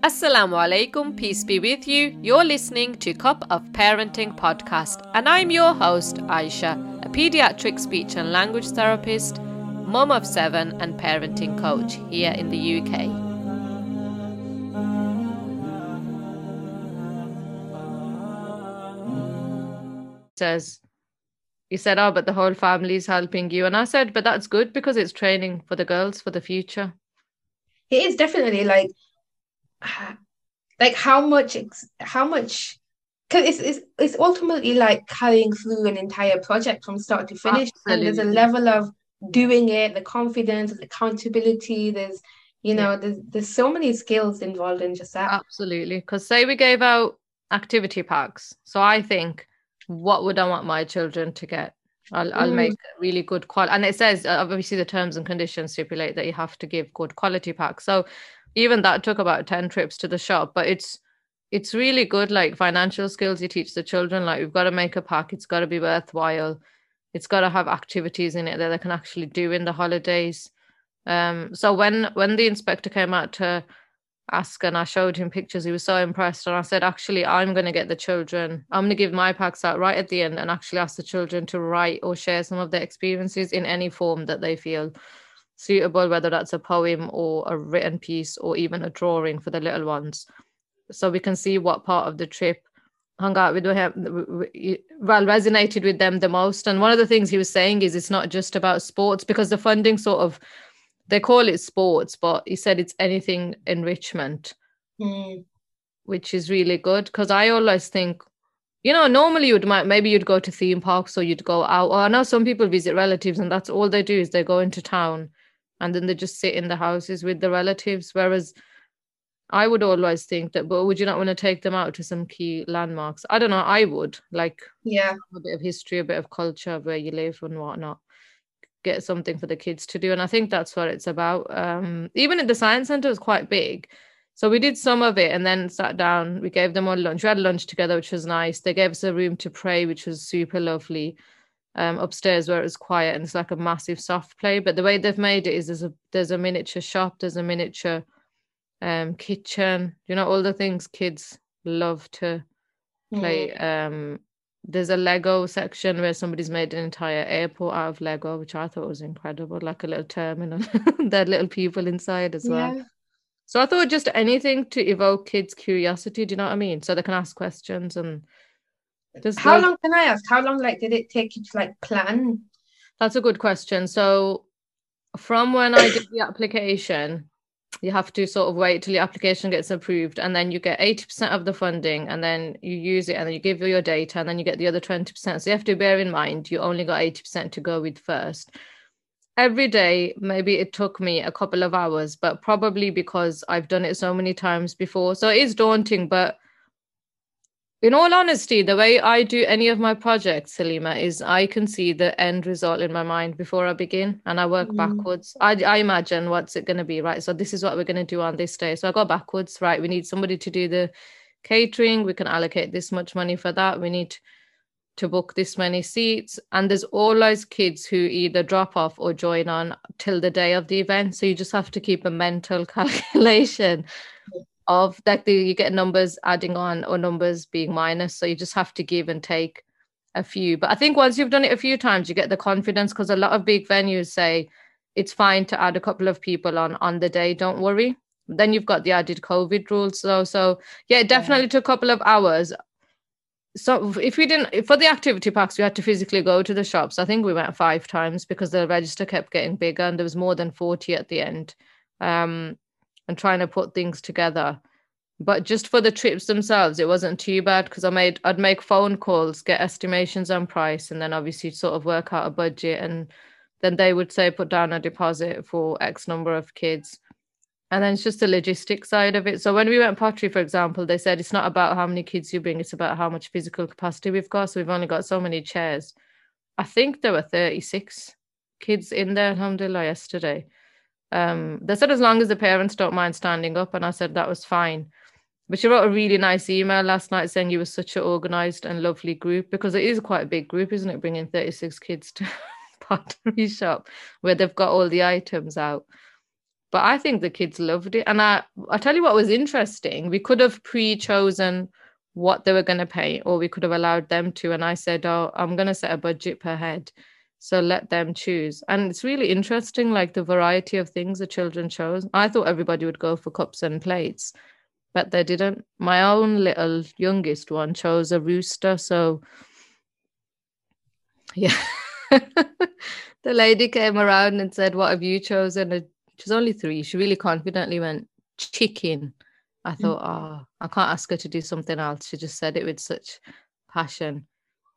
Assalamu alaikum, peace be with you. You're listening to Cup of Parenting podcast, and I'm your host, Aisha, a pediatric speech and language therapist, mum of seven, and parenting coach here in the UK. Says, he said, Oh, but the whole family's helping you. And I said, But that's good because it's training for the girls for the future. It is definitely like like how much how much because it's, it's it's ultimately like carrying through an entire project from start to finish. Absolutely. and there's a level of doing it the confidence the accountability. There's you know yeah. there's there's so many skills involved in just that. Absolutely. Because say we gave out activity packs. So i think what would i want my children to get? I'll, I'll mm. make really good quality and it says obviously the terms and conditions stipulate that you have to give good quality packs. So even that took about 10 trips to the shop but it's it's really good like financial skills you teach the children like we've got to make a pack it's got to be worthwhile. It's got to have activities in it that they can actually do in the holidays. Um so when when the inspector came out to ask and I showed him pictures he was so impressed and I said actually I'm going to get the children I'm going to give my packs out right at the end and actually ask the children to write or share some of their experiences in any form that they feel suitable, whether that's a poem or a written piece or even a drawing for the little ones. So we can see what part of the trip hung out with him, well, resonated with them the most. And one of the things he was saying is it's not just about sports because the funding sort of, they call it sports, but he said it's anything enrichment, mm. which is really good. Because I always think, you know, normally you'd might maybe you'd go to theme parks or you'd go out. Or I know some people visit relatives and that's all they do is they go into town and then they just sit in the houses with the relatives. Whereas I would always think that, but would you not want to take them out to some key landmarks? I don't know. I would like, yeah, a bit of history, a bit of culture of where you live and whatnot. Get something for the kids to do, and I think that's what it's about. Um, even at the science center was quite big, so we did some of it, and then sat down. We gave them all lunch. We had lunch together, which was nice. They gave us a room to pray, which was super lovely um, upstairs where it was quiet and it's like a massive soft play. But the way they've made it is there's a there's a miniature shop, there's a miniature um, kitchen. You know all the things kids love to play. Mm. Um, there's a Lego section where somebody's made an entire airport out of Lego, which I thought was incredible, like a little terminal. there are little people inside as well. Yeah. So I thought just anything to evoke kids' curiosity. Do you know what I mean? So they can ask questions and does how long can I ask? How long like did it take you to like plan? That's a good question. So from when I did the application, you have to sort of wait till your application gets approved and then you get 80% of the funding and then you use it and then you give your data and then you get the other 20%. So you have to bear in mind you only got 80% to go with first. Every day, maybe it took me a couple of hours, but probably because I've done it so many times before. So it is daunting, but in all honesty, the way I do any of my projects, Salima, is I can see the end result in my mind before I begin and I work mm. backwards. I, I imagine what's it going to be, right? So, this is what we're going to do on this day. So, I go backwards, right? We need somebody to do the catering. We can allocate this much money for that. We need to book this many seats. And there's always kids who either drop off or join on till the day of the event. So, you just have to keep a mental calculation of like the, you get numbers adding on or numbers being minus. So you just have to give and take a few. But i think once you've done it a few times you get the confidence because a lot of big venues say it's fine to add a couple of people on on the day don't worry. Then you've got the added covid rules so so yeah it definitely yeah. took a couple of hours. So if we didn't for the activity packs we had to physically go to the shops. I think we went five times because the register kept getting bigger and there was more than 40 at the end. Um and trying to put things together. But just for the trips themselves, it wasn't too bad because I made I'd make phone calls, get estimations on price, and then obviously sort of work out a budget. And then they would say put down a deposit for X number of kids. And then it's just the logistics side of it. So when we went pottery, for example, they said it's not about how many kids you bring, it's about how much physical capacity we've got. So we've only got so many chairs. I think there were 36 kids in there, alhamdulillah, yesterday um, they said as long as the parents don't mind standing up, and I said that was fine. But she wrote a really nice email last night saying you were such an organized and lovely group because it is quite a big group, isn't it? Bringing 36 kids to pottery shop where they've got all the items out. but I think the kids loved it. And I I tell you what was interesting. We could have pre-chosen what they were going to pay, or we could have allowed them to. And I said, Oh, I'm going to set a budget per head. So let them choose. And it's really interesting, like the variety of things the children chose. I thought everybody would go for cups and plates, but they didn't. My own little youngest one chose a rooster. So, yeah. the lady came around and said, What have you chosen? And she's only three. She really confidently went, Chicken. I mm. thought, Oh, I can't ask her to do something else. She just said it with such passion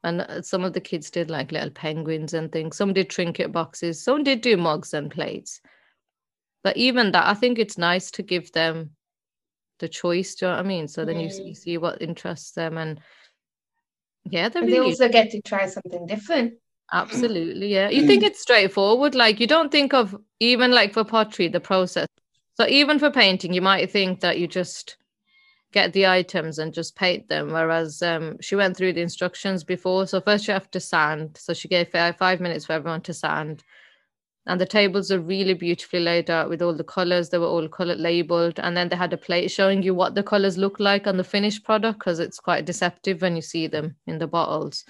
and uh, some of the kids did like little penguins and things. Some did trinket boxes. Some did do mugs and plates. But even that i think it's nice to give them the choice do you know what i mean? So then you, you see what interests them and yeah they really... also get to try something different. Absolutely yeah. You think it's straightforward? Like you don't think of even like for pottery the process. So even for painting you might think that you just get the items and just paint them. Whereas um, she went through the instructions before. So first you have to sand. So she gave five, minutes for everyone to sand. And the tables are really beautifully laid out with all the colors. They were all color labeled. And then they had a plate showing you what the colors look like on the finished product because it's quite deceptive when you see them in the bottles.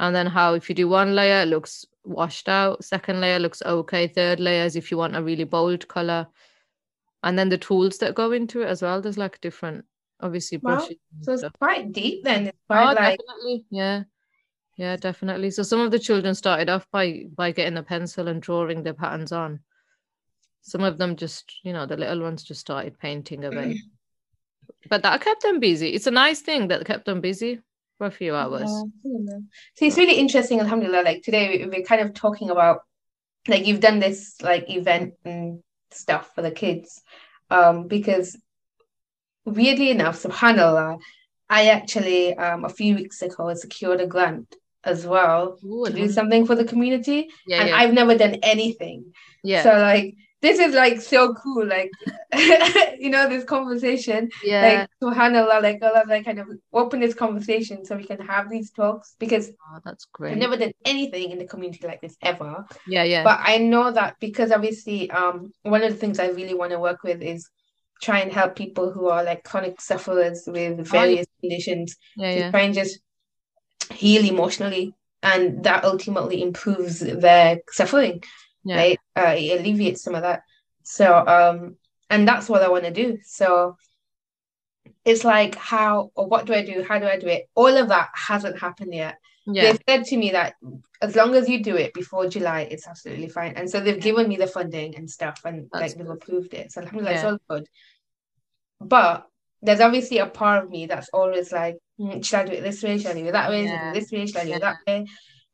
And then how if you do one layer, it looks washed out. Second layer looks okay. Third layer is if you want a really bold color. And then the tools that go into it as well. There's like different obviously wow. So it's quite deep then. It's quite oh, like definitely. yeah. Yeah, definitely. So some of the children started off by by getting a pencil and drawing their patterns on. Some of them just, you know, the little ones just started painting away. but that kept them busy. It's a nice thing that kept them busy for a few hours. Yeah, so it's really interesting, alhamdulillah. Like today we're kind of talking about like you've done this like event and stuff for the kids. Um, because weirdly enough, subhanAllah, I actually um a few weeks ago secured a grant as well Ooh, to do something for the community. Yeah, and yeah. I've never done anything. Yeah. So like this is like so cool. Like you know, this conversation. Yeah. Like subhanAllah, like Allah like kind of open this conversation so we can have these talks because oh, that's great. I've never done anything in the community like this ever. Yeah, yeah. But I know that because obviously um one of the things I really want to work with is try and help people who are like chronic sufferers with various oh, yeah. conditions yeah, to yeah. try and just heal emotionally and that ultimately improves their suffering right? Uh, it alleviates some of that. So um and that's what i want to do. So it's like how or what do i do? How do i do it? All of that hasn't happened yet yeah. they've said to me that as long as you do it before July, it's absolutely fine. And so they've given me the funding and stuff, and That's like they've approved it. So alhamdulillah, yeah. it's all good. But there's obviously a part of me that's always like, mm, should I do it this way? Should I do it that way? Yeah. Should I do it this way? Should I do it that way?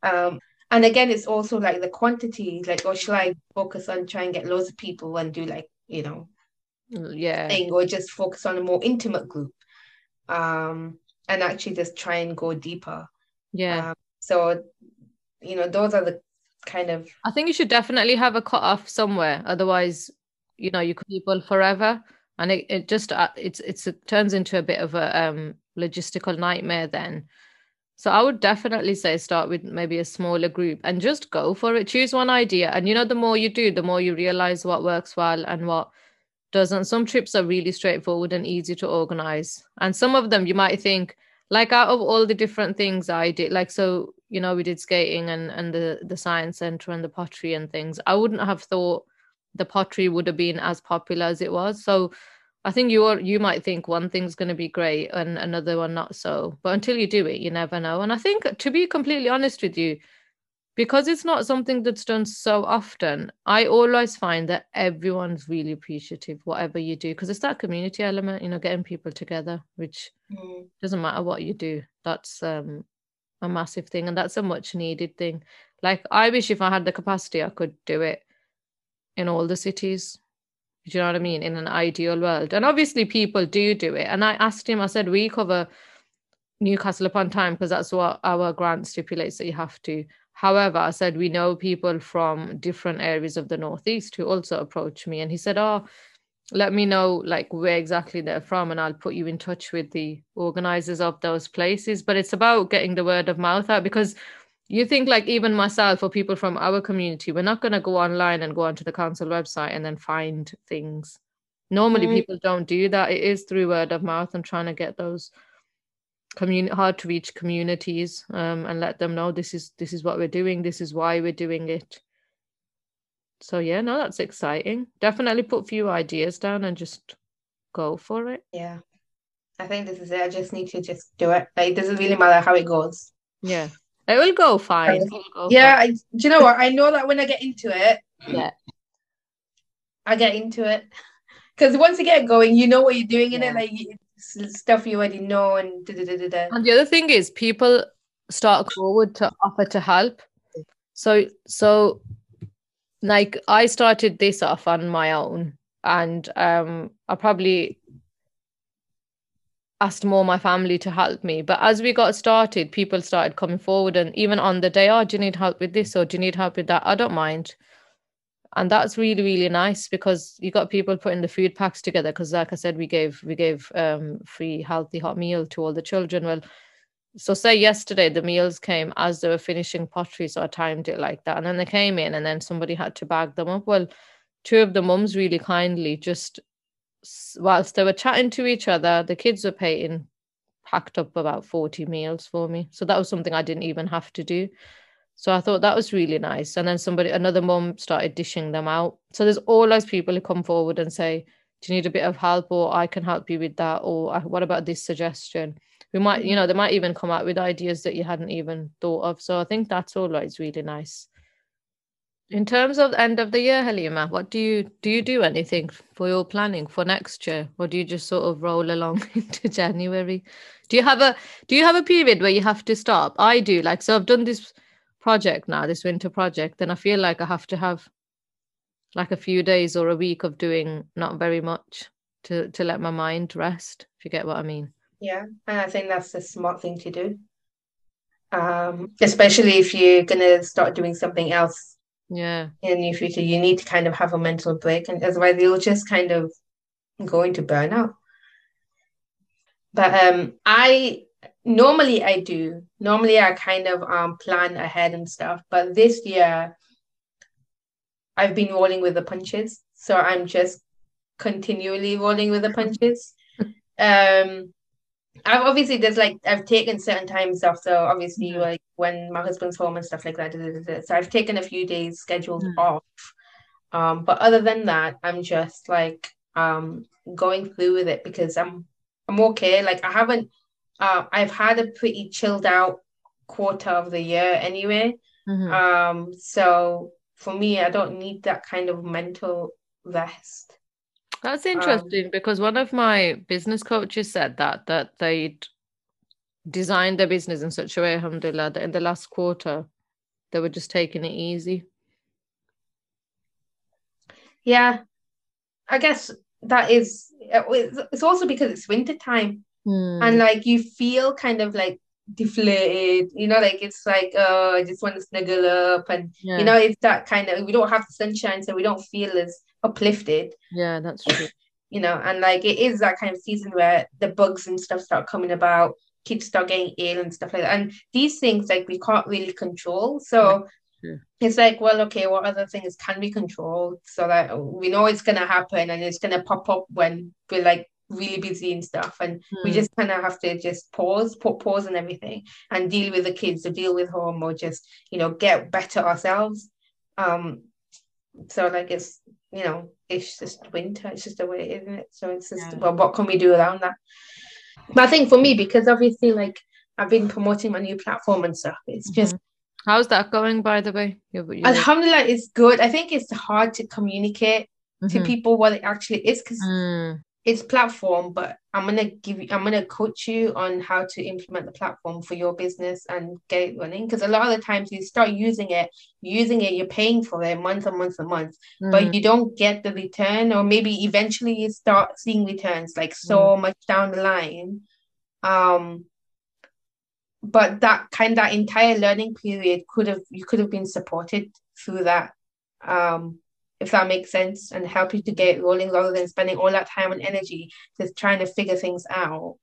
Um, and again, it's also like the quantity, like, or should I focus on trying to get loads of people and do like, you know, yeah, thing, or just focus on a more intimate group, um, and actually just try and go deeper. Yeah. Um, so, you know, those are the kind of. I think you should definitely have a cut off somewhere. Otherwise, you know, you could people forever and it, it just uh, it's it's it turns into a bit of a um, logistical nightmare then so i would definitely say start with maybe a smaller group and just go for it choose one idea and you know the more you do the more you realize what works well and what doesn't some trips are really straightforward and easy to organize and some of them you might think like out of all the different things i did like so you know we did skating and and the the science center and the pottery and things i wouldn't have thought the pottery would have been as popular as it was. So I think you are, you might think one thing's going to be great and another one not so. But until you do it, you never know. And I think to be completely honest with you, because it's not something that's done so often, I always find that everyone's really appreciative, whatever you do, because it's that community element, you know, getting people together, which mm. doesn't matter what you do. That's um, a massive thing, and that's a much needed thing. Like, I wish if I had the capacity, I could do it in all the cities. Do you know what I mean? In an ideal world. And obviously people do do it. And I asked him, I said, we cover Newcastle upon Tyne because that's what our grant stipulates that you have to. However, I said, we know people from different areas of the Northeast who also approach me. And he said, oh, let me know like where exactly they're from and I'll put you in touch with the organizers of those places. But it's about getting the word of mouth out because you think like even myself or people from our community, we're not going to go online and go onto the council website and then find things. Normally, mm. people don't do that. It is through word of mouth and trying to get those community hard to reach communities um, and let them know this is this is what we're doing. This is why we're doing it. So yeah, no, that's exciting. Definitely put a few ideas down and just go for it. Yeah. I think this is it. I just need to just do it. Like, it doesn't really matter how it goes. Yeah. It will go fine. Go yeah, fine. I, do you know what? I know that when I get into it, yeah, I get into it because once you get going, you know what you're doing in yeah. it, like stuff you already know, and da, da, da, And the other thing is, people start forward to offer to help. So, so like I started this off on my own, and um, I probably asked more my family to help me. But as we got started, people started coming forward, and even on the day, oh, do you need help with this or do you need help with that? I don't mind. And that's really, really nice because you got people putting the food packs together. Because, like I said, we gave we gave um, free healthy hot meal to all the children. Well, so say yesterday the meals came as they were finishing pottery, so I timed it like that, and then they came in, and then somebody had to bag them up. Well, two of the mums really kindly just whilst they were chatting to each other, the kids were paying, packed up about 40 meals for me. So that was something I didn't even have to do. So I thought that was really nice. And then somebody, another mum started dishing them out. So there's always people who come forward and say, Do you need a bit of help? Or I can help you with that. Or uh, what about this suggestion? We might, you mm. know, they might even come out with ideas that you hadn't even thought of. So I think that's always really nice. In terms of end of the year, Halima, what do you do? You do anything for your planning for next year, or do you just sort of roll along into January? Do you have a do you have a period where you have to stop? I do. Like so, I've done this project now, this winter project, then I feel like I have to have like a few days or a week of doing not very much to to let my mind rest. If you get what I mean. Yeah, and I think that's a smart thing to do. Um, especially if you're gonna start doing something else yeah in your future you need to kind of have a mental break and otherwise you'll just kind of go into burnout but um i normally i do normally i kind of um plan ahead and stuff but this year i've been rolling with the punches so i'm just continually rolling with the punches um I've obviously there's like I've taken certain times off. So obviously mm-hmm. like when my husband's home and stuff like that. So I've taken a few days scheduled mm-hmm. off. Um, but other than that, I'm just like um going through with it because I'm I'm okay. Like I haven't uh I've had a pretty chilled out quarter of the year anyway. Mm-hmm. Um so for me I don't need that kind of mental rest. That's um, interesting um, because one of my business coaches said that that they'd designed their business in such a way, alhamdulillah, that in the last quarter they were just taking it easy. Yeah, I guess that is. It's also because it's winter time, hmm. and like you feel kind of like deflated. You know, like it's like oh, I just want to snuggle up, and yeah. you know, it's that kind of. We don't have the sunshine, so we don't feel as uplifted. Yeah, that's true. you know, and like it is that kind of season where the bugs and stuff start coming about, kids start getting ill and stuff like that. And these things like we can't really control. So yeah. it's like, well, okay, what other things can we control so that we know it's gonna happen and it's gonna pop up when we're like really busy and stuff and we hmm. just kind of have to just pause put pause and everything and deal with the kids or deal with home or just you know get better ourselves um so like it's you know, it's just winter. It's just the way is isn't it? So it's just yeah. well, what can we do around that? But I think for me, because obviously, like I've been promoting my new platform and stuff, it's mm-hmm. just. How's that going, by the way? You're, you're... Alhamdulillah, it's good. I think it's hard to communicate mm-hmm. to people what it actually is because mm it's platform but i'm gonna give you i'm gonna coach you on how to implement the platform for your business and get it running because a lot of the times you start using it using it you're paying for it month and month and month mm. but you don't get the return or maybe eventually you start seeing returns like so mm. much down the line um but that kind that entire learning period could have you could have been supported through that um if that makes sense, and help you to get rolling rather than spending all that time and energy just trying to figure things out.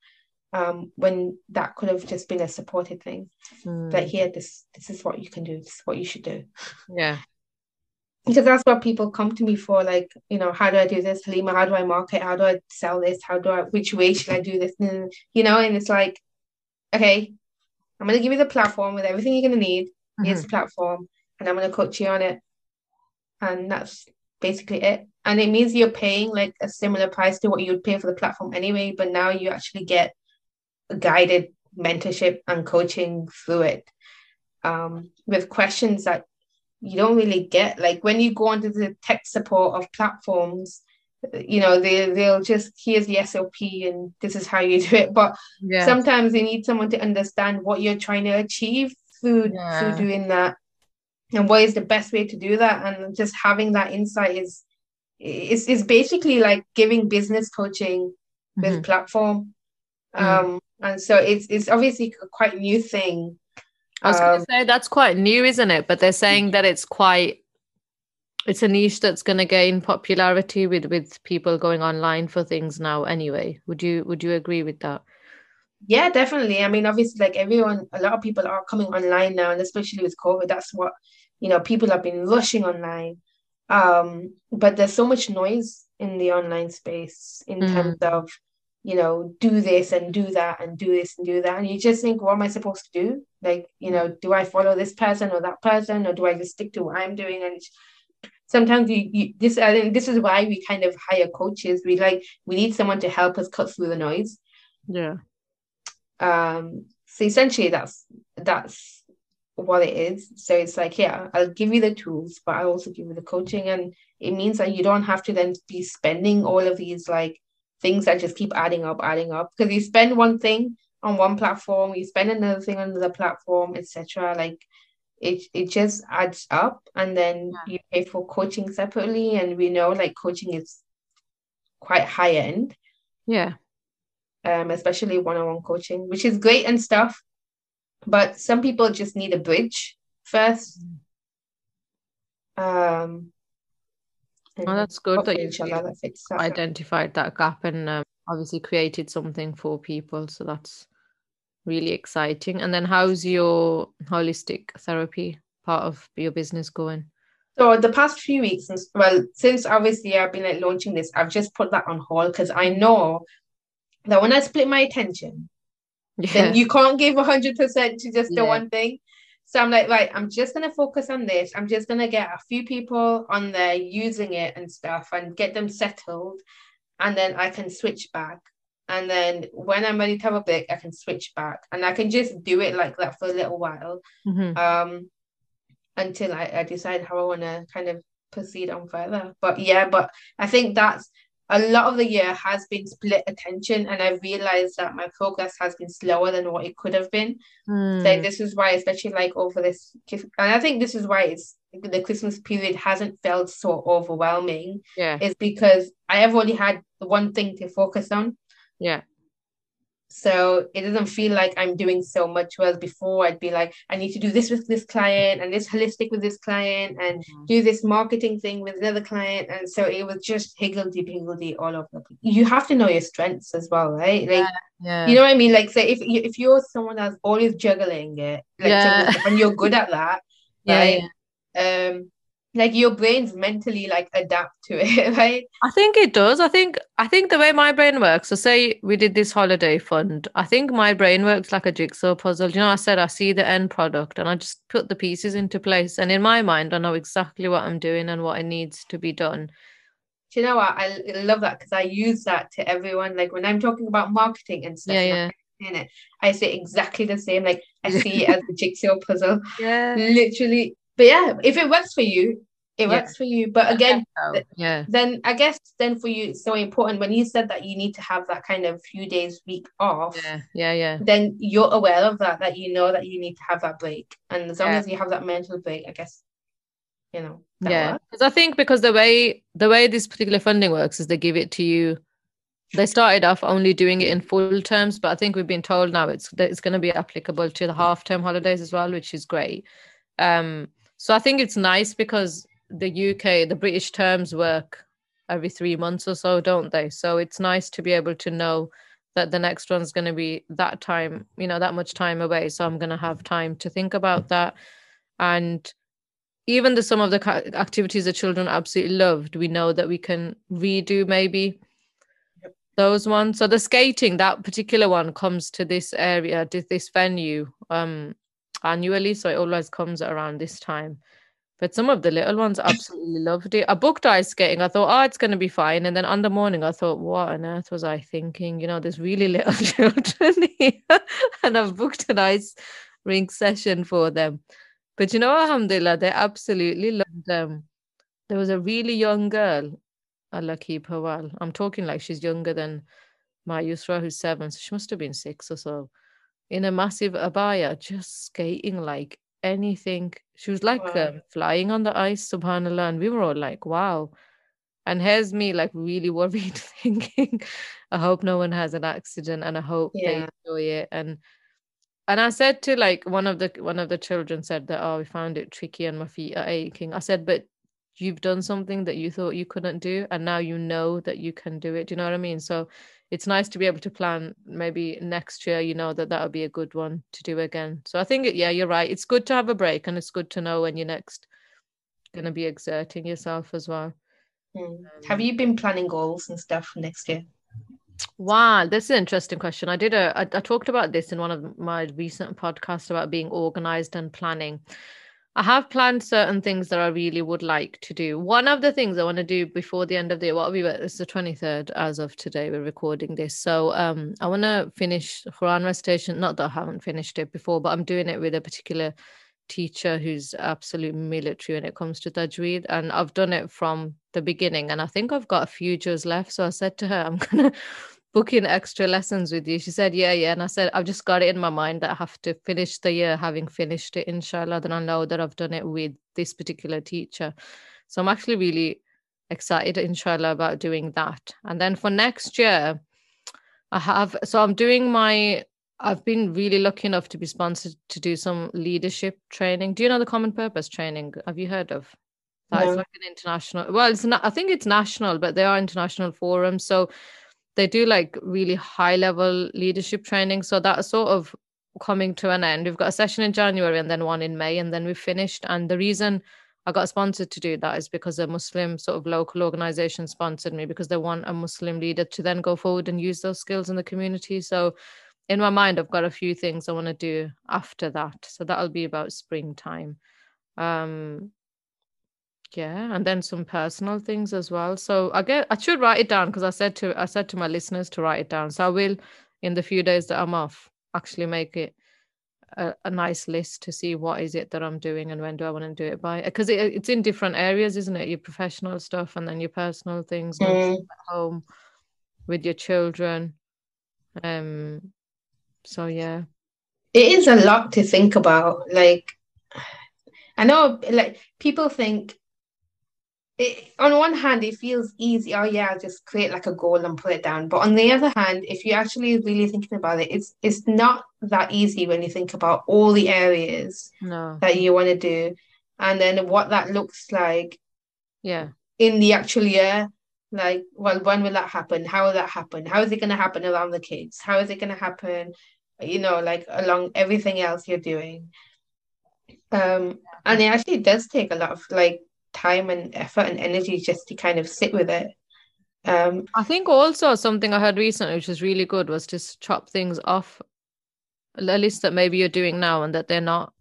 um, when that could have just been a supported thing. Mm. Like here, this this is what you can do. This is what you should do. Yeah. Because that's what people come to me for. Like, you know, how do I do this, Halima? How do I market? How do I sell this? How do I? Which way should I do this? And, you know, and it's like, okay, I'm gonna give you the platform with everything you're gonna need. Mm-hmm. Here's the platform, and I'm gonna coach you on it. And that's basically it. And it means you're paying like a similar price to what you'd pay for the platform anyway, but now you actually get a guided mentorship and coaching through it um, with questions that you don't really get. Like when you go onto the tech support of platforms, you know, they they'll just here's the SOP and this is how you do it. But Yeah. sometimes you need someone to understand what you're trying to achieve through Yeah. through doing that and what is the best way to do that. And just having that insight is is is basically like giving business coaching with Mhm. platform. Mm. Um and so it's it's obviously a quite new thing. I was going Um, to say that's quite new, isn't it? But they're saying that it's quite it's a niche that's going to gain popularity with with people going online for things now anyway. Would you would you agree with that? Yeah, definitely. I mean, obviously, like everyone, a lot of people are coming online now, and especially with COVID, that's what, you know, people have been rushing online. Um, but there's so much noise in the online space in Mm. terms of, you know, do this and do that and do this and do that. And you just think, what am I supposed to do? Like, you know, do I follow this person or that person, or do I just stick to what I'm doing? And sometimes you, you this I think this is why we kind of hire coaches. We like we need someone to help us cut through the noise Yeah. um so essentially that's that's what it is. So it's like yeah i'll give you the tools but i'll also give you the coaching. And it means that you don't have to then be spending all of these like things that just keep adding up adding up. Because you spend one thing on one platform you spend another thing on another platform etc like it it just adds up. And then you pay for coaching separately. And we know like coaching is quite high end. Yeah. um, especially one-on-one coaching, which is great and stuff. But some people just need a bridge first. Um, Oh, that's good that you inshallah, that fits that. identified that gap and um, obviously created something for people. So that's really exciting. And then how's your holistic therapy part of your business going? So the past few weeks, since well, since obviously I've been like launching this, I've just put that on hold because I know that when I split my attention, Yeah. then you can't give hundred percent to just the Yeah. one thing. So I'm like, right, I'm just gonna focus on this. I'm just gonna get a few people on there using it and stuff and get them settled, and then I can switch back. And then when I'm ready to have a break, I can switch back, and I can just do it like that for a little while, Mhm. um, until I, I decide how I want to kind of proceed on further. But yeah, but I think that's a lot of the year has been split attention, and I realized that my progress has been slower than what it could have been. So Mm. this is why, especially like over this, and I think this is why it's the Christmas period hasn't felt so overwhelming. Yeah. Is because I have only had one thing to focus on, Yeah. So it doesn't feel like I'm doing so much. Whereas before, I'd be like, I need to do this with this client, and this holistic with this client, and Mhm. do this marketing thing with another client, and so it was just higgledy piggledy all over. You have to know your strengths as well, right? Like. Yeah. You know what I mean? Like, say if you if you're someone that's always juggling it, like Yeah. and you're good at that, yeah, right? yeah. Um, like your brain's mentally like adapt to it, right? I think it does. I think I think the way my brain works. So say we did this holiday fund. I think my brain works like a jigsaw puzzle. You know, I said I see the end product and I just put the pieces into place. And in my mind, I know exactly what I'm doing and what it needs to be done. Do you know what? I, love that because I use that to everyone. Like when I'm talking about marketing and stuff, Yeah, yeah. explaining it, I say exactly the same. Like I see it as a jigsaw puzzle, Yeah. literally. But yeah, if it works for you, it Yeah. works for you. But again, th- yeah. then I guess then for you it's so important when you said that you need to have that kind of few days week off. Yeah. Yeah. Yeah. Then you're aware of that, that you know that you need to have that break, and as long Yeah. as you have that mental break, I guess, you know, yeah because i think because the way the way this particular funding works is they give it to you they started off only doing it in full terms but i think we've been told now it's that it's going to be applicable to the half term holidays as well which is great um so i think it's nice because the uk the british terms work every three months or so don't they so it's nice to be able to know that the next one's going to be that time, you know, that much time away. So I'm going to have time to think about that. And even the some of the activities the children absolutely loved, we know that we can redo maybe those ones. So the skating, that particular one comes to this area, to this venue um annually. So it always comes around this time. But some of the little ones absolutely loved it. I booked ice skating. I thought, oh, it's going to be fine. And then on the morning, I thought, what on earth was I thinking? You know, there's really little children here. and I've booked an ice rink session for them. But you know, alhamdulillah, they absolutely loved them. There was a really young girl, Allah keep her well. I'm talking like she's younger than my Yusra, who's seven. So she must have been six or so. In a massive abaya, just skating like anything. She was like wow. um, flying on the ice, subhanAllah. And we were all like, wow. And here's me like really worried, thinking, I hope no one has an accident and I hope yeah. they enjoy it. And and I said to like one of the one of the children said that, oh, we found it tricky and my feet are aching. I said, but you've done something that you thought you couldn't do, and now you know that you can do it. Do you know what I mean? So it's nice to be able to plan maybe next year you know that that would be a good one to do again so i think yeah you're right it's good to have a break and it's good to know when you're next going to be exerting yourself as well mm. have you been planning goals and stuff for next year Wow, this is an interesting question. I did a I, I talked about this in one of my recent podcasts about being organized and planning. I have planned certain things that I really would like to do. One of the things I want to do before the end of the year, what we were, it's the 23rd as of today, we're recording this. So um, I want to finish Quran recitation. Not that I haven't finished it before, but I'm doing it with a particular teacher who's absolute military when it comes to tajweed. And I've done it from the beginning. And I think I've got a few juz left. So I said to her, I'm going to booking extra lessons with you? She said, Yeah, yeah. And I said, I've just got it in my mind that I have to finish the year having finished it, inshallah. Then I know that I've done it with this particular teacher. So I'm actually really excited, inshallah, about doing that. And then for next year, I have, so I'm doing my, I've been really lucky enough to be sponsored to do some leadership training. Do you know the common purpose training? Have you heard of? That no. like an international. Well, it's not. I think it's national, but there are international forums. So they do like really high level leadership training. So that's sort of coming to an end. We've got a session in January and then one in May, and then we've finished. And the reason I got sponsored to do that is because a Muslim sort of local organization sponsored me because they want a Muslim leader to then go forward and use those skills in the community. So in my mind, I've got a few things I want to do after that. So that'll be about springtime. Um, yeah and then some personal things as well. So i get i should write it down because i said to i said to my listeners to write it down. So i will in the few days that i'm off actually make it a, a nice list to see what is it that i'm doing and when do i want to do it by because it, it's in different areas isn't it? Your professional stuff and then your personal things mm. at home with your children. Um so yeah. It is a lot to think about like I know like people think it, on one hand, it feels easy. Oh yeah, I'll just create like a goal and put it down. But on the other hand, if you're actually really thinking about it, it's it's not that easy when you think about all the areas no. that you want to do, and then what that looks like. Yeah. In the actual year, like, well, when will that happen? How will that happen? How is it going to happen around the kids? How is it going to happen? You know, like along everything else you're doing. Um, and it actually does take a lot of like time and effort and energy just to kind of sit with it. Um, I think also something I heard recently, which is really good, was just chop things off a list that maybe you're doing now and that they're not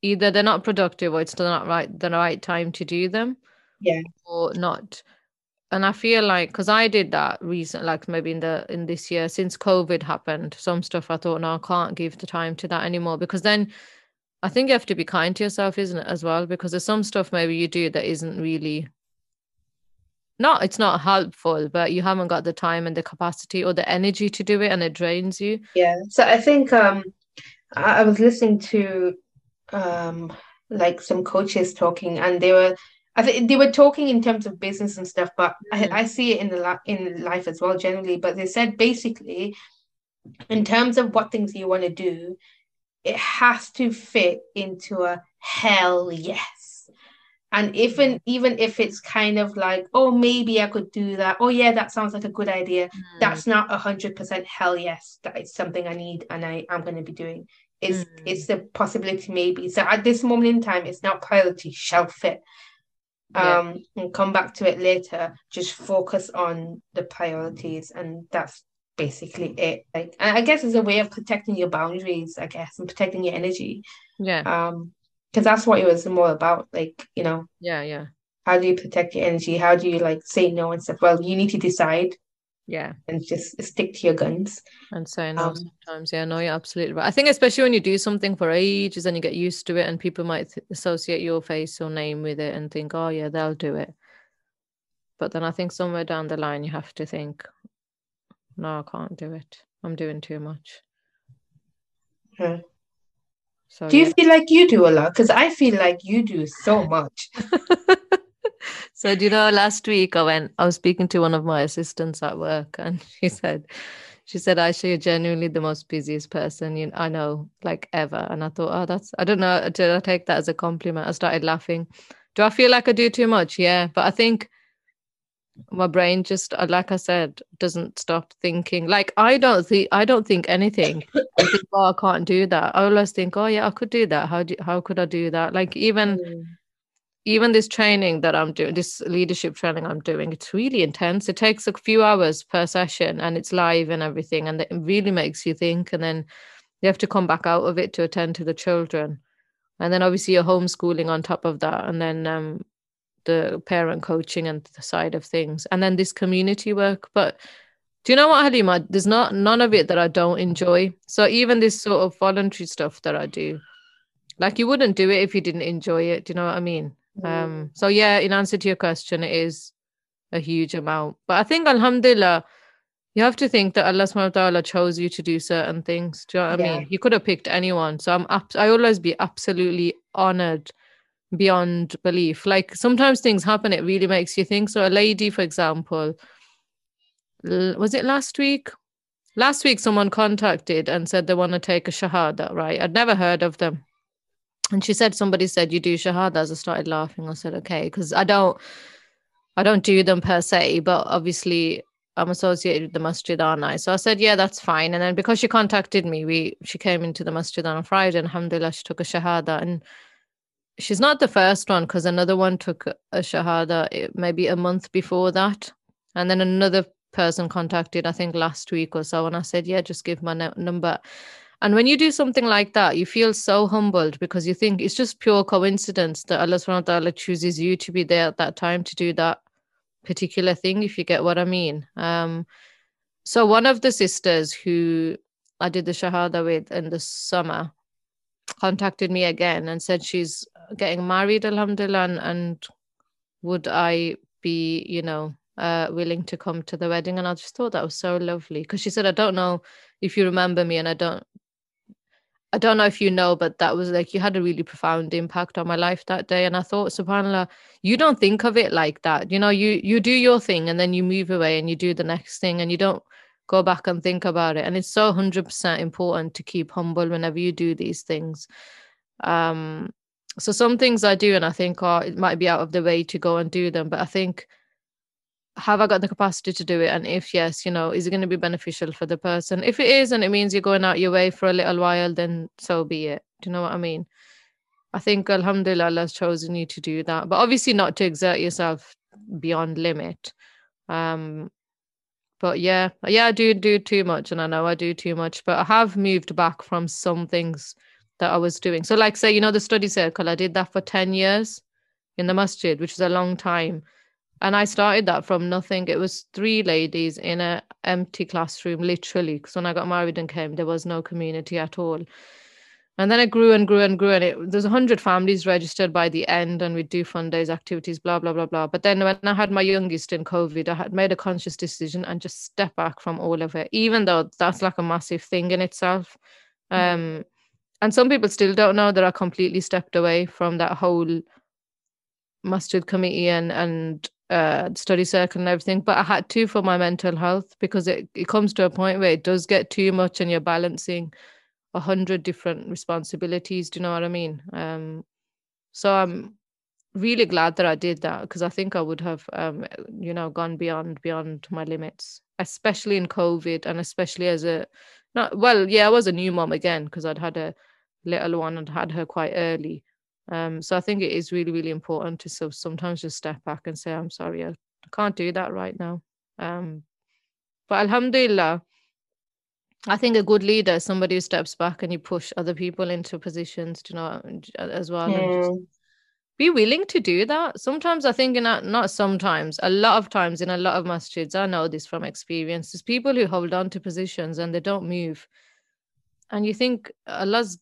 either they're not productive or it's not right the right time to do them. Yeah. Or not. And I feel like because I did that recent, like maybe in the in this year since COVID happened, some stuff I thought, no, I can't give the time to that anymore because then I think you have to be kind to yourself, isn't it, as well? Because there's some stuff maybe you do that isn't really not it's not helpful, but you haven't got the time and the capacity or the energy to do it and it drains you. Yeah. So I think um I was listening to um like some coaches talking and they were I think they were talking in terms of business and stuff, but mm-hmm. I, I see it in the la- in life as well generally. But they said basically, in terms of what things you want to do, it has to fit into a hell yes. And even even if it's kind of like, oh, maybe I could do that. Oh yeah, that sounds like a good idea. Mm. That's not a hundred percent hell yes. That is something I need and I am going to be doing. It's mm. it's a possibility maybe. So at this moment in time, it's not priority. Shelf it. Um, yeah. and come back to it later. Just focus on the priorities, and that's basically it. Like, I guess it's a way of protecting your boundaries. I guess and protecting your energy. Yeah. Um, because that's what it was more about. Like, you know. Yeah, yeah. How do you protect your energy? How do you like say no and stuff? Well, you need to decide. Yeah. And just stick to your guns. And say no um, sometimes. Yeah, no, you're absolutely right. I think especially when you do something for ages and you get used to it and people might th- associate your face or name with it and think, oh yeah, they'll do it. But then I think somewhere down the line you have to think, no, I can't do it. I'm doing too much. Yeah. So, do you yeah. feel like you do a lot? Because I feel like you do so much. so do you know last week I went I was speaking to one of my assistants at work and she said she said Aisha you're genuinely the most busiest person you I know like ever and I thought oh that's I don't know did I take that as a compliment I started laughing do I feel like I do too much yeah but I think my brain just uh, like i said doesn't stop thinking. Like i don't think i don't think anything. I think, oh i can't do that. I always think oh yeah i could do that. How do how could i do that? Like even mm. even this training that i'm doing this leadership training i'm doing it's really intense. It takes a few hours per session and it's live and everything and it really makes you think and then you have to come back out of it to attend to the children. And then obviously you're homeschooling on top of that and then um the parent coaching and the side of things and then this community work but do you know what halima there's not none of it that i don't enjoy so even this sort of voluntary stuff that i do like you wouldn't do it if you didn't enjoy it do you know what i mean mm. um so yeah in answer to your question it is a huge amount but i think alhamdulillah you have to think that Allah subhanahu wa ta'ala chose you to do certain things. Do you know what yeah. I mean? You could have picked anyone. So I'm up I always be absolutely honored beyond belief. Like sometimes things happen, it really makes you think. So, a lady, for example, was it last week? Last week, someone contacted and said they want to take a Shahada, right? I'd never heard of them. And she said, somebody said, you do Shahadas. I started laughing. I said, okay, because I don't, I don't do them per se, but obviously I'm associated with the masjid, aren't I? So I said, yeah, that's fine. And then because she contacted me, we she came into the masjid on a Friday, and alhamdulillah, she took a Shahada. And she's not the first one because another one took a shahada eh, maybe a month before that. And then another person contacted i think last week or so and i said yeah just give my number. And when you do something like that you feel so humbled because you think it's just pure coincidence that allah subhanahu wa ta'ala chooses you to be there at that time to do that particular thing if you get what i mean. Um so one of the sisters who i did the shahada with in the summer contacted me again and said she's getting married, alhamdulillah, and, and would I be, you know, uh, willing to come to the wedding? And I just thought that was so lovely because she said, I don't know if you remember me, and I don't. I don't know if you know, but that was like you had a really profound impact on my life that day. And I thought, subhanAllah, you don't think of it like that. You know, you you do your thing and then you move away and you do the next thing and you don't go back and think about it. And it's so hundred percent important to keep humble whenever you do these things. Um, so some things I do and I think, oh, it might be out of the way to go and do them. But I think, have I got the capacity to do it? And if yes, you know, is it going to be beneficial for the person? If it is, and it means you're going out your way for a little while, then so be it. Do you know what I mean? I think Alhamdulillah Allah has chosen you to do that. But obviously not to exert yourself beyond limit. Um but yeah, yeah, I do do too much and I know I do too much, but I have moved back from some things that I was doing. So, like, say, you know, the study circle, I did that for 10 years in the masjid, which is a long time. And I started that from nothing. It was three ladies in an empty classroom, literally. Because when I got married and came, there was no community at all. And then it grew and grew and grew. And it, there's 100 families registered by the end, and we'd do fun days, activities, blah, blah, blah, blah. But then when I had my youngest in COVID, I had made a conscious decision and just step back from all of it, even though that's like a massive thing in itself. Mm-hmm. Um, and some people still don't know that I completely stepped away from that whole masjid committee and and uh, study circle and everything. But I had to for my mental health because it, it comes to a point where it does get too much and you're balancing a hundred different responsibilities. Do you know what I mean? Um, so I'm really glad that I did that because I think I would have, um, you know, gone beyond beyond my limits, especially in COVID, and especially as a not well, yeah, I was a new mom again because I'd had a little one and had her quite early. Um, so I think it is really, really important to so sometimes just step back and say, I'm sorry, I can't do that right now. Um, but Alhamdulillah, I think a good leader is somebody who steps back and you push other people into positions, you know, as well. Yeah. be willing to do that. Sometimes I think in that, not sometimes, a lot of times in a lot of masjids, I know this from experience, there's people who hold on to positions and they don't move. And you think Allah's,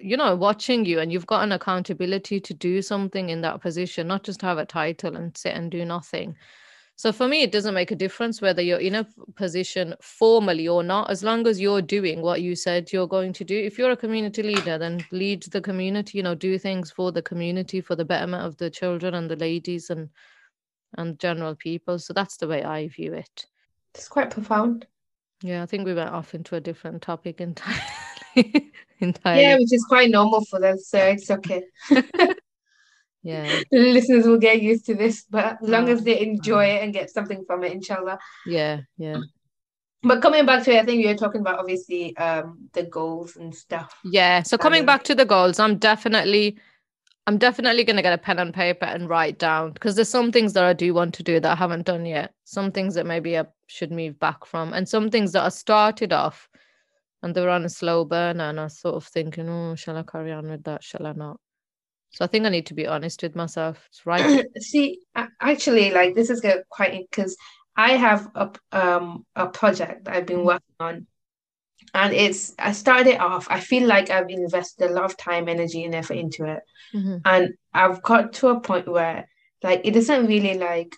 you know, watching you and you've got an accountability to do something in that position, not just have a title and sit and do nothing. So for me, it doesn't make a difference whether you're in a position formally or not, as long as you're doing what you said you're going to do. If you're a community leader, then lead the community, you know, do things for the community, for the betterment of the children and the ladies and and general people. So that's the way I view it. It's quite profound. Yeah, I think we went off into a different topic entirely. entirely. Yeah, which is quite normal for us, so it's okay. Yeah. the listeners will get used to this, but as long as they enjoy it and get something from it, inshallah. Yeah, yeah. But coming back to it, I think you were talking about obviously um the goals and stuff. Yeah. So coming um, back to the goals, I'm definitely I'm definitely gonna get a pen and paper and write down because there's some things that I do want to do that I haven't done yet. Some things that maybe I should move back from, and some things that I started off and they were on a slow burner, and I was sort of thinking, oh, shall I carry on with that? Shall I not? So I think I need to be honest with myself. It's right. See, actually, like this is quite because I have a um a project I've been mm-hmm. working on, and it's I started off. I feel like I've invested a lot of time, energy, and effort into it, mm-hmm. and I've got to a point where like it doesn't really like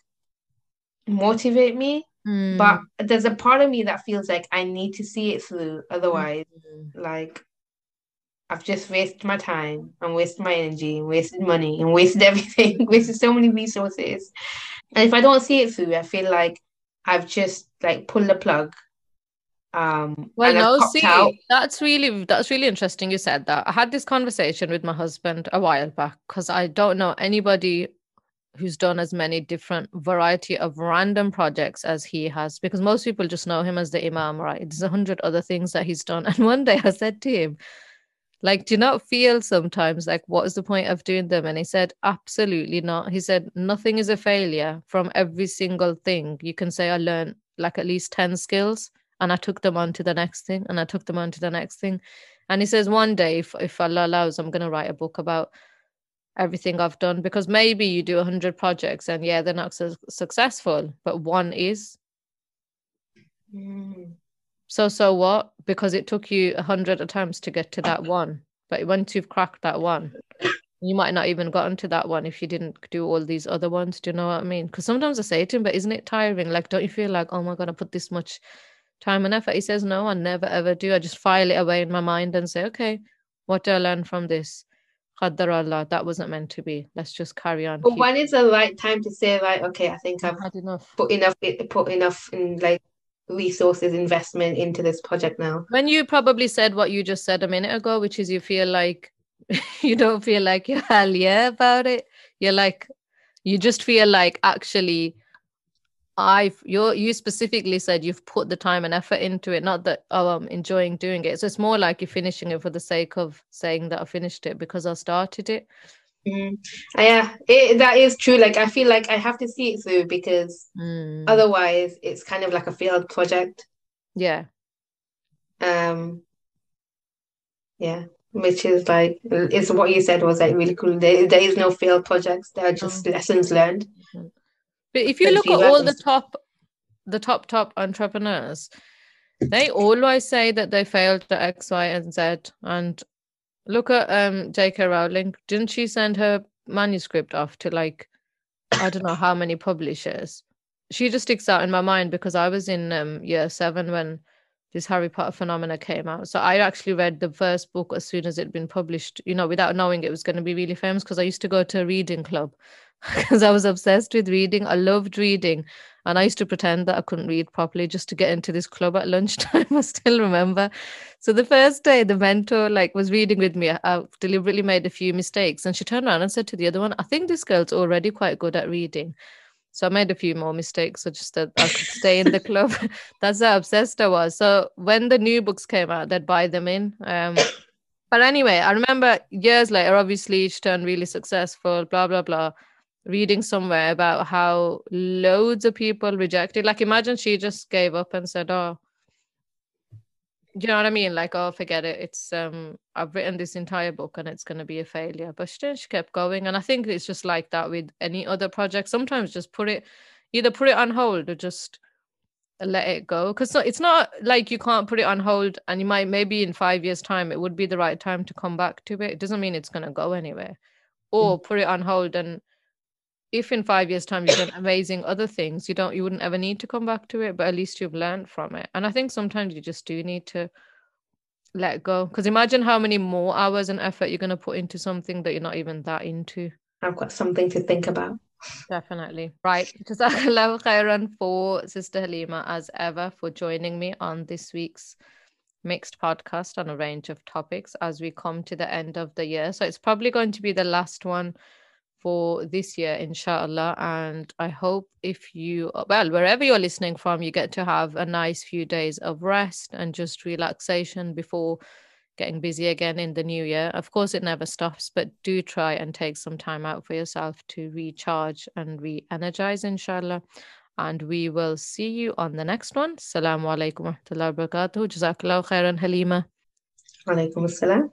motivate me. Mm. But there's a part of me that feels like I need to see it through. Otherwise, mm-hmm. like I've just wasted my time and wasted my energy and wasted money and wasted everything, wasted so many resources. And if I don't see it through, I feel like I've just like pulled the plug. Um well no see out. that's really that's really interesting you said that. I had this conversation with my husband a while back because I don't know anybody who's done as many different variety of random projects as he has because most people just know him as the imam right there's a hundred other things that he's done and one day i said to him like, do you not feel sometimes like, what is the point of doing them? And he said, absolutely not. He said, nothing is a failure from every single thing. You can say, I learned like at least 10 skills and I took them on to the next thing and I took them on to the next thing. And he says, one day, if, if Allah allows, I'm going to write a book about everything I've done because maybe you do 100 projects and yeah, they're not su- successful, but one is. Mm. So so what? Because it took you a hundred attempts to get to that one. But once you've cracked that one, you might not even gotten to that one if you didn't do all these other ones. Do you know what I mean? Because sometimes I say to him, but isn't it tiring? Like, don't you feel like, oh my god, I put this much time and effort? He says, no, I never ever do. I just file it away in my mind and say, okay, what do I learn from this? Allah, that wasn't meant to be. Let's just carry on. But when is the right time to say, like, okay, I think I've had enough, put enough, put enough in like resources investment into this project now when you probably said what you just said a minute ago which is you feel like you don't feel like you're hell yeah about it you're like you just feel like actually I've you you specifically said you've put the time and effort into it, not that oh I'm enjoying doing it. So it's more like you're finishing it for the sake of saying that I finished it because I started it. Mm. Yeah, it, that is true. Like I feel like I have to see it through because mm. otherwise it's kind of like a failed project. Yeah. Um. Yeah, which is like it's what you said was like really cool. There, there is no failed projects. There are just oh. lessons learned. Mm-hmm. But if you look at all the top, the top top entrepreneurs, they always say that they failed at X, Y, and Z, and Look at um J.K. Rowling. Didn't she send her manuscript off to like I don't know how many publishers? She just sticks out in my mind because I was in um year seven when this Harry Potter phenomena came out. So I actually read the first book as soon as it'd been published, you know, without knowing it was going to be really famous because I used to go to a reading club because I was obsessed with reading. I loved reading. And I used to pretend that I couldn't read properly just to get into this club at lunchtime. I still remember. So the first day, the mentor like was reading with me. I deliberately made a few mistakes, and she turned around and said to the other one, "I think this girl's already quite good at reading." So I made a few more mistakes, so just that I could stay in the club. That's how obsessed I was. So when the new books came out, they'd buy them in. Um, but anyway, I remember years later, obviously, she turned really successful, blah, blah, blah, reading somewhere about how loads of people rejected. Like, imagine she just gave up and said, Oh, you know what I mean? Like, oh, forget it. It's um, I've written this entire book and it's going to be a failure. But she, she kept going, and I think it's just like that with any other project. Sometimes just put it, either put it on hold or just let it go because it's not like you can't put it on hold and you might maybe in five years time it would be the right time to come back to it it doesn't mean it's going to go anywhere or mm. put it on hold and if in five years time you've done amazing other things you don't you wouldn't ever need to come back to it but at least you've learned from it and i think sometimes you just do need to let go because imagine how many more hours and effort you're going to put into something that you're not even that into i've got something to think about Definitely. Right. Jazakallah khairan for Sister Halima as ever for joining me on this week's mixed podcast on a range of topics as we come to the end of the year. So it's probably going to be the last one for this year, inshallah. And I hope if you, well, wherever you're listening from, you get to have a nice few days of rest and just relaxation before getting busy again in the new year. Of course, it never stops, but do try and take some time out for yourself to recharge and re energize, inshallah. And we will see you on the next one. Assalamu alaikum wa rahmatullahi wa barakatuh. Jazakallahu khairan, Halima. Alaikum assalam.